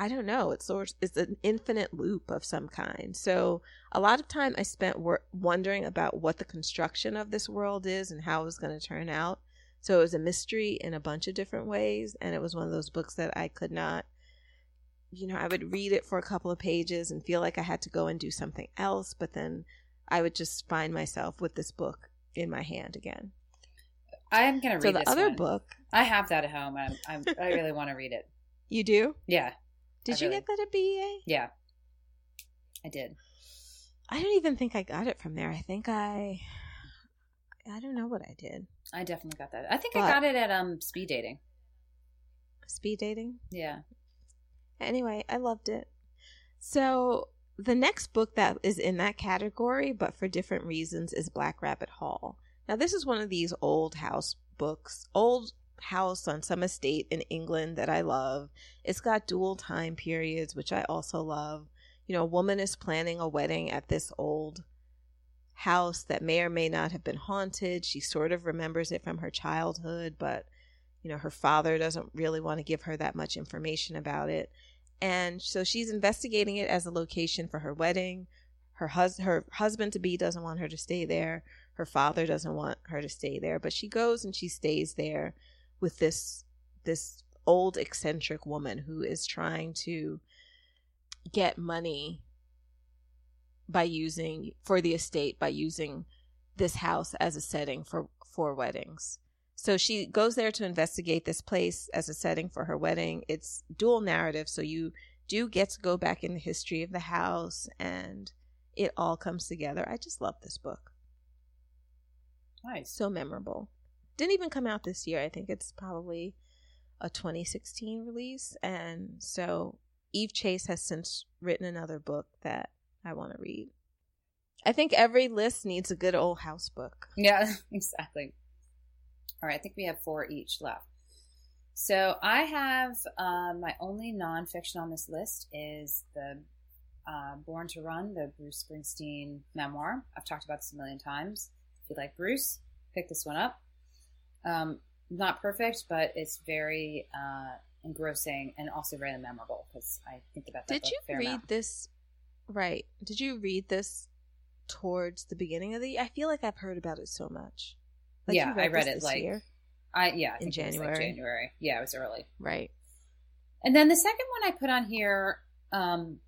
I don't know. It's sort it's an infinite loop of some kind. So a lot of time I spent wor- wondering about what the construction of this world is and how it was going to turn out. So it was a mystery in a bunch of different ways, and it was one of those books that I could not. You know, I would read it for a couple of pages and feel like I had to go and do something else, but then I would just find myself with this book in my hand again. I'm gonna read So the this other one. book, i have that at home I'm, I'm, i really want to read it you do? yeah Did I you really- get that at BEA? yeah i did I don't even think I got it from there. I think I I don't know what I did. i definitely got that i think But- i got it at um speed dating Speed dating. yeah Anyway, I loved it. So the next book that is in that category, but for different reasons, is Black Rabbit Hall. Now, this is one of these old house books, old house on some estate in England that I love. It's got dual time periods, which I also love. You know, a woman is planning a wedding at this old house that may or may not have been haunted. She sort of remembers it from her childhood, but you know, her father doesn't really want to give her that much information about it. And so she's investigating it as a location for her wedding. Her hus- her husband to be doesn't want her to stay there. Her father doesn't want her to stay there, but she goes and she stays there with this this old eccentric woman who is trying to get money by using for the estate by using this house as a setting for for weddings. So she goes there to investigate this place as a setting for her wedding. It's dual narrative, so you do get to go back in the history of the house and it all comes together. I just love this book. Nice. So memorable. Didn't even come out this year. I think it's probably a 2016 release. And so Eve Chase has since written another book that I want to read. I think every list needs a good old house book. Yeah, [LAUGHS] exactly. All right, I think we have four each left. So I have um, my only nonfiction on this list is the uh, Born to Run, the Bruce Springsteen memoir. I've talked about this a million times. If you like Bruce, pick this one up. Um, not perfect, but it's very uh, engrossing and also very memorable because I think about that. Did you read amount. this? Right. Did you read this towards the beginning of the year? I feel like I've heard about it so much. Like yeah, read I read it this like year? I yeah I In was, like, January. January. Yeah, it was early. right. And then the second one I put on here, um,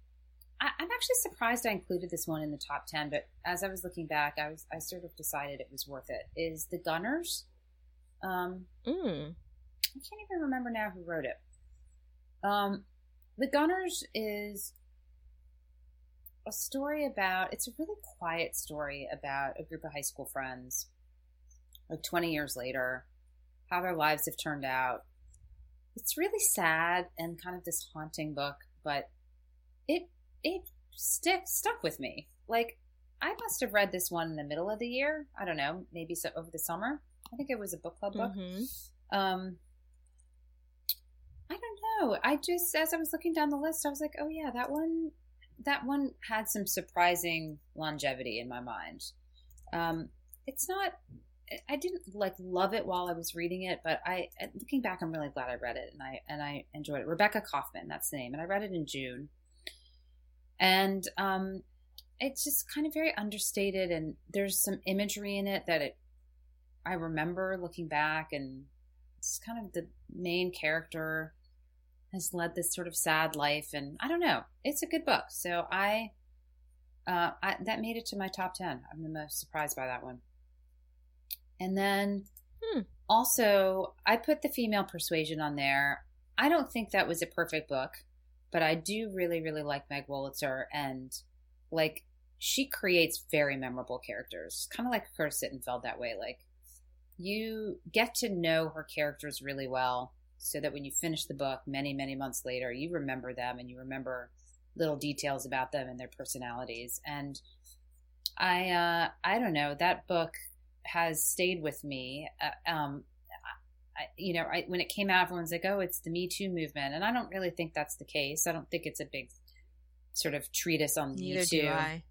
I, I'm actually surprised I included this one in the top ten. But as I was looking back, I was I sort of decided it was worth it. Is the Gunners? Um, Mm. I can't even remember now who wrote it. Um, the Gunners is a story about. It's a really quiet story about a group of high school friends, like 20 years later, how their lives have turned out. It's really sad and kind of this haunting book, but it it stick stuck with me. Like I must have read this one in the middle of the year. I don't know, maybe so over the summer. I think it was a book club book. Mhm. Um, I don't know. I just, as I was looking down the list, I was like, oh yeah, that one, that one had some surprising longevity in my mind. Um, it's not, I didn't like love it while I was reading it, but I, looking back, I'm really glad I read it and I, and I enjoyed it. Rebecca Kauffman, that's the name. And I read it in June. And, um, it's just kind of very understated and there's some imagery in it that it, I remember looking back and it's kind of the main character has led this sort of sad life and i don't know it's a good book. So i uh I, that made it to my top 10 i'm the most surprised by that one. And then Hmm. also i put the female persuasion on there. I don't think that was a perfect book but i do really really like meg wolitzer and like she creates very memorable characters kind of like curtis sittenfeld that way like you get to know her characters really well so that when you finish the book many many months later you remember them and you remember little details about them and their personalities and i uh i don't know that book has stayed with me uh, um I, you know I, when it came out everyone's like oh it's the me too movement and i don't really think that's the case i don't think it's a big sort of treatise on Neither me too I.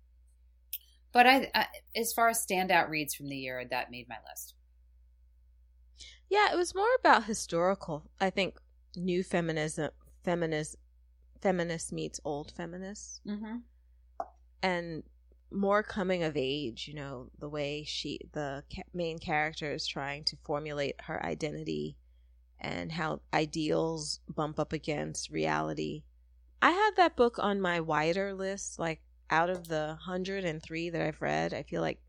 but I, I as far as standout reads from the year that made my list Yeah, it was more about historical. I think new feminism, feminist, feminist meets old feminist, mm-hmm. and more coming of age. You know, the way she, the main character, is trying to formulate her identity, and how ideals bump up against reality. I have that book on my wider list. Like out of the hundred and three that I've read, I feel like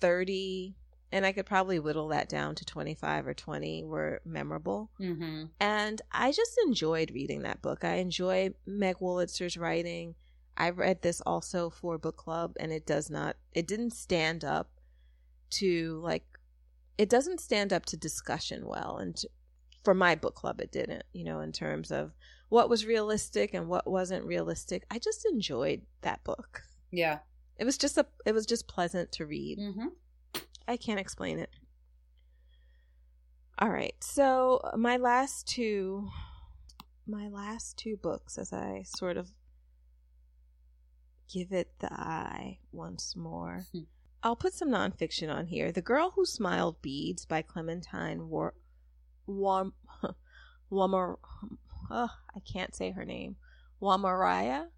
thirty and I could probably whittle that down to 25 or 20 were memorable. Mm-hmm. And I just enjoyed reading that book. I enjoy Meg Wolitzer's writing. I read this also for book club, and it does not, it didn't stand up to like, it doesn't stand up to discussion well. And to, for my book club, it didn't, you know, in terms of what was realistic and what wasn't realistic. I just enjoyed that book. yeah It was just a, it was just pleasant to read. mm-hmm. I can't explain it. All right. So, my last two my last two books as I sort of give it the eye once more. Hmm. I'll put some nonfiction on here. The Girl Who Smiled Beads by Clemantine War Wam [LAUGHS] Wamar oh, I can't say her name. Wamariya.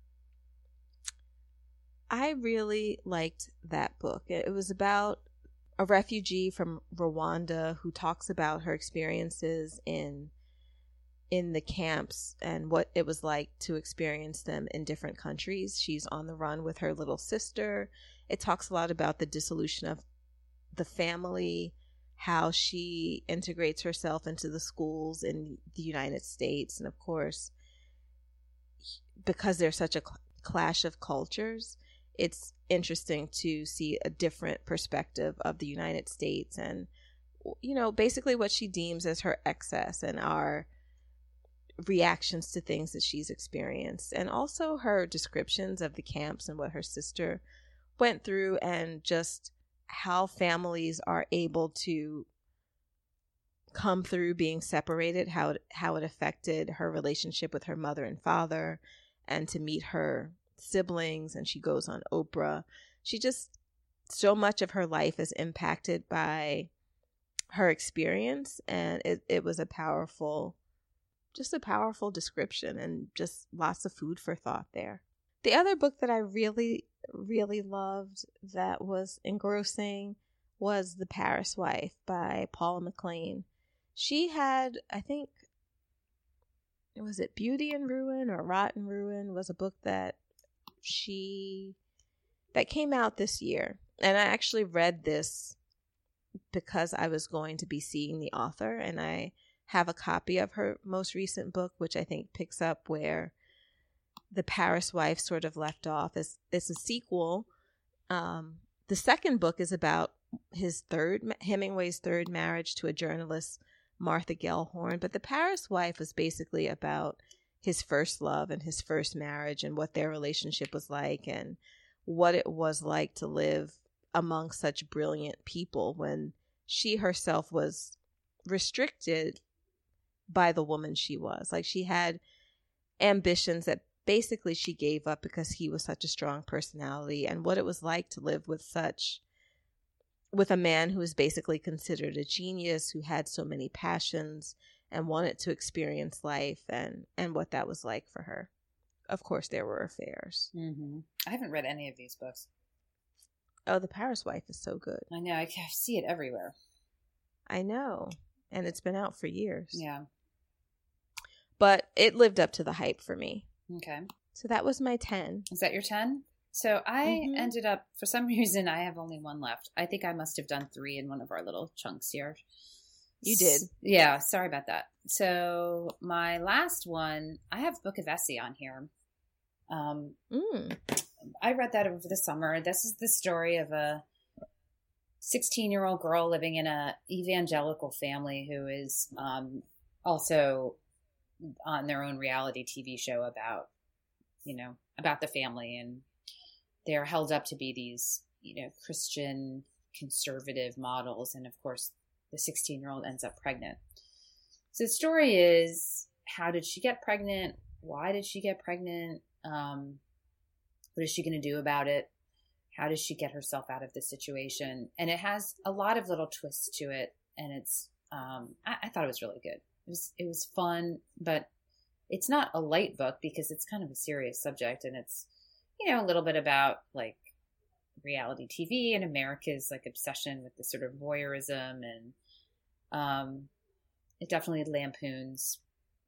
I really liked that book. It was about a refugee from Rwanda who talks about her experiences in in the camps and what it was like to experience them in different countries. She's on the run with her little sister. It talks a lot about the dissolution of the family, how she integrates herself into the schools in the United States, and of course, because there's such a cl- clash of cultures, it's interesting to see a different perspective of the United States and you know basically what she deems as her excess and our reactions to things that she's experienced and also her descriptions of the camps and what her sister went through and just how families are able to come through being separated how it, how it affected her relationship with her mother and father and to meet her siblings and she goes on Oprah. She just so much of her life is impacted by her experience and it, it was a powerful just a powerful description and just lots of food for thought there. The other book that i really really loved that was engrossing was the paris wife by paula mclain she had i think was it beauty and ruin or rotten ruin was a book that she that came out this year. And i actually read this because I was going to be seeing the author, and I have a copy of her most recent book, which I think picks up where the Paris wife sort of left off. It's, it's a sequel. Um, the second book is about his third Hemingway's third marriage to a journalist, Martha Gellhorn. But the Paris wife was basically about his first love and his first marriage and what their relationship was like and what it was like to live among such brilliant people when she herself was restricted by the woman she was. Like she had ambitions that basically she gave up because he was such a strong personality and what it was like to live with such with a man who was basically considered a genius who had so many passions and wanted to experience life and and what that was like for her of course there were affairs mm-hmm. i haven't read any of these books Oh, The Paris Wife is so good. I know. I see it everywhere. I know. And it's been out for years. Yeah. But it lived up to the hype for me. Okay. So that was my 10. Is that your 10? So I mm-hmm. ended up, for some [LAUGHS] reason, I have only one left. I think I must have done three in one of our little chunks here. You did. Yeah, sorry about that. So my last one, I have Book of Essie on here. Um, mm. I read that over the summer. This is the story of a 16 year old girl living in a evangelical family who is um, also on their own reality TV show about, you know, about the family. And they're held up to be these, you know, Christian conservative models. And of course, the 16 year old ends up pregnant. So the story is how did she get pregnant? Why did she get pregnant? Um, what is she going to do about it? How does she get herself out of this situation? And it has a lot of little twists to it, and it's um, I, I thought it was really good. It was it was fun, but it's not a light book because it's kind of a serious subject, and it's you know a little bit about like reality TV and America's like obsession with the sort of voyeurism and um, it definitely lampoons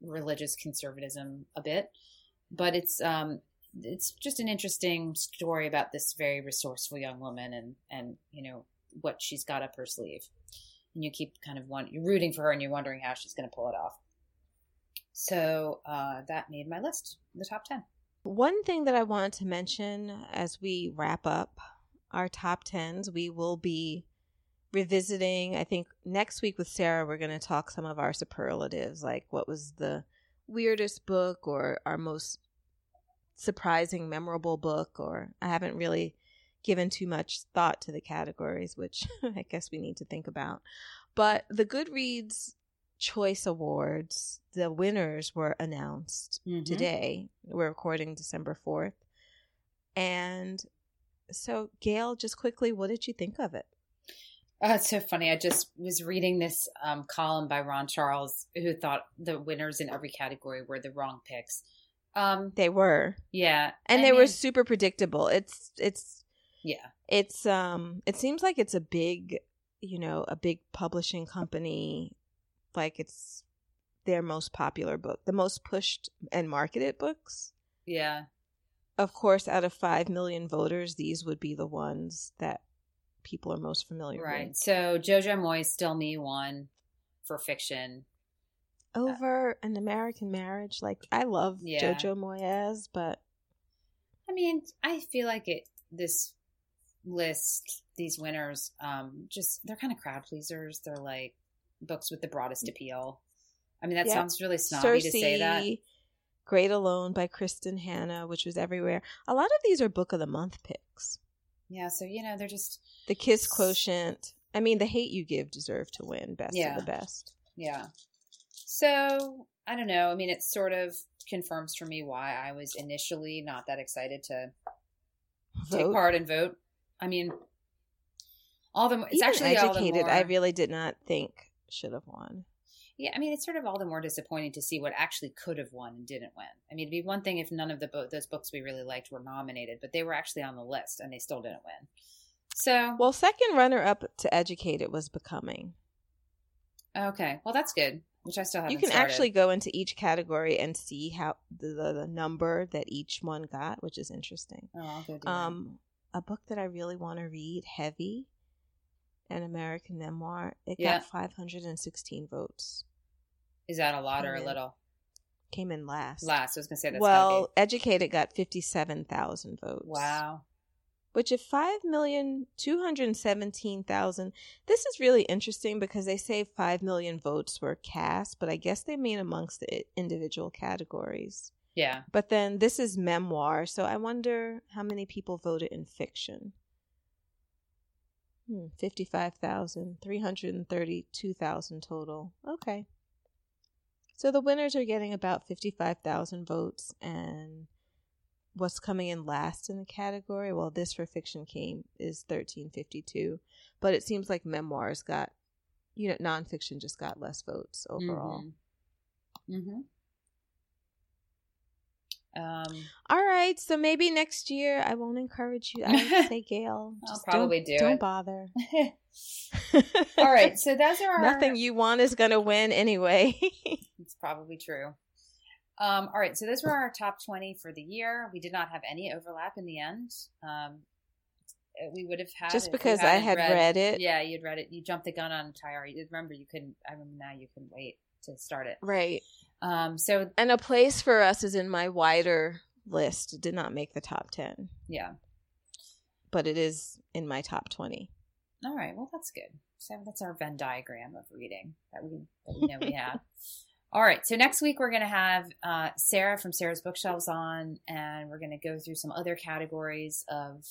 religious conservatism a bit, but it's um, it's just an interesting story about this very resourceful young woman and and you know what she's got up her sleeve and you keep kind of want you're rooting for her and you're wondering how she's going to pull it off. So uh, that made my list the top 10 one thing that i wanted to mention as we wrap up our top 10s we will be revisiting i think next week with sarah we're going to talk some of our superlatives like what was the weirdest book or our most surprising, memorable book, or I haven't really given too much thought to the categories, which [LAUGHS] I guess we need to think about. But the Goodreads Choice Awards, the winners were announced mm-hmm. today. We're recording December 4th. And so, Gayle, just quickly, what did you think of it? Oh, it's so funny. I just was reading this um, column by Ron Charles, who thought the winners in every category were the wrong picks. Um, they were. Yeah, and I they mean, were super predictable. It's it's yeah. It's um. It seems like it's a big, you know, a big publishing company. Like it's their most popular book, the most pushed and marketed books. Yeah. Of course, out of 5 million voters, these would be the ones that people are most familiar Right. with. Right. So Jojo Moyes Still Me won for fiction. Over an American marriage, like I love Yeah. Jojo Moyes, but I mean, I feel like it. This list, these winners, um, just they're kind of crowd pleasers. They're like books with the broadest appeal. I mean, that Yeah. sounds really snobby to say that. Great Alone by Kristin Hannah, which was everywhere. A lot of these are book of the month picks. Yeah. So you know, they're just The Kiss Quotient. I mean, The Hate You Give deserve to win best Yeah. of the best. yeah. So I don't know. I mean, it sort of confirms for me why I was initially not that excited to take part and vote. I mean, all the more, it's Even actually educated. more, I really did not think should have won. Yeah, I mean, it's sort of all the more disappointing to see what actually could have won and didn't win. I mean, it'd be one thing if none of the bo- those books we really liked were nominated, but they were actually on the list and they still didn't win. So, Well, second runner up to Educated was Becoming. okay, well that's good. Which I still haven't. You can started. actually go into each category and see how the, the, the number that each one got, which is interesting. Oh, I'll go do that. Um, A book that I really want to read, Heavy, an American memoir. It Yeah. got 516 votes. Is that a lot or a little? Came in last. Last, I was gonna say that's well, Educated got 57,000 votes. Wow. Which if 5,217,000, this is really interesting because they say 5 million votes were cast, but I guess they mean amongst the individual categories. Yeah. But then this is memoir, so I wonder how many people voted in fiction. Hmm, 55,000, 332,000 total. Okay. So the winners are getting about 55,000 votes and what's coming in last in the category, well this for fiction came is 1352, but it seems like memoirs got you know nonfiction just got less votes overall. Mm-hmm. Um, All right, so maybe next year I won't encourage you. I would [LAUGHS] say, Gayle, I'll just probably don't, do Don't it. bother. [LAUGHS] [LAUGHS] all right. So those are our, Nothing you want is gonna win anyway. It's probably true. Um, all right, so those were our top 20 for the year. We did not have any overlap in the end. Um, uh, we would have had just because I had read, it, Yeah, you'd read it. You jumped the gun on. You remember you couldn't. I remember now you couldn't wait to start it. right? Um, so And a place for us is in my wider list. It did not make the top ten, yeah. but it is in my top twenty. All right. Well, that's good. So that's our Venn diagram of reading that we that we know we have. [LAUGHS] All right. So next week we're going to have uh, Sarah from Sarah's Bookshelves on, and we're going to go through some other categories of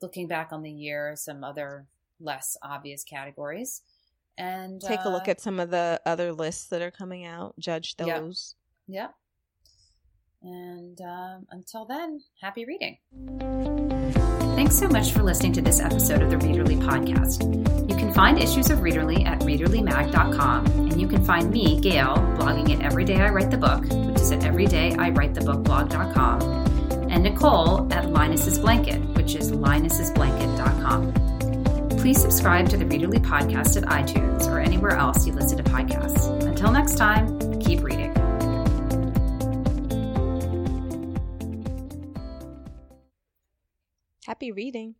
looking back on the year, some other less obvious categories, and Take a look uh, at some of the other lists that are coming out. Judge Yeah. those. yeah. And um, until then, happy reading. Thanks so much for listening to this episode of the Readerly podcast. You can find issues of Readerly at readerlymag.com, and you can find me, Gayle, blogging at Every Day I Write the Book, which is at everydayIwritethebookblog.com, and Nicole at Linus's Blanket, which is linus'sblanket.com. Please subscribe to the Readerly podcast at iTunes or anywhere else you listen to podcasts. Until next time, keep reading. Happy reading.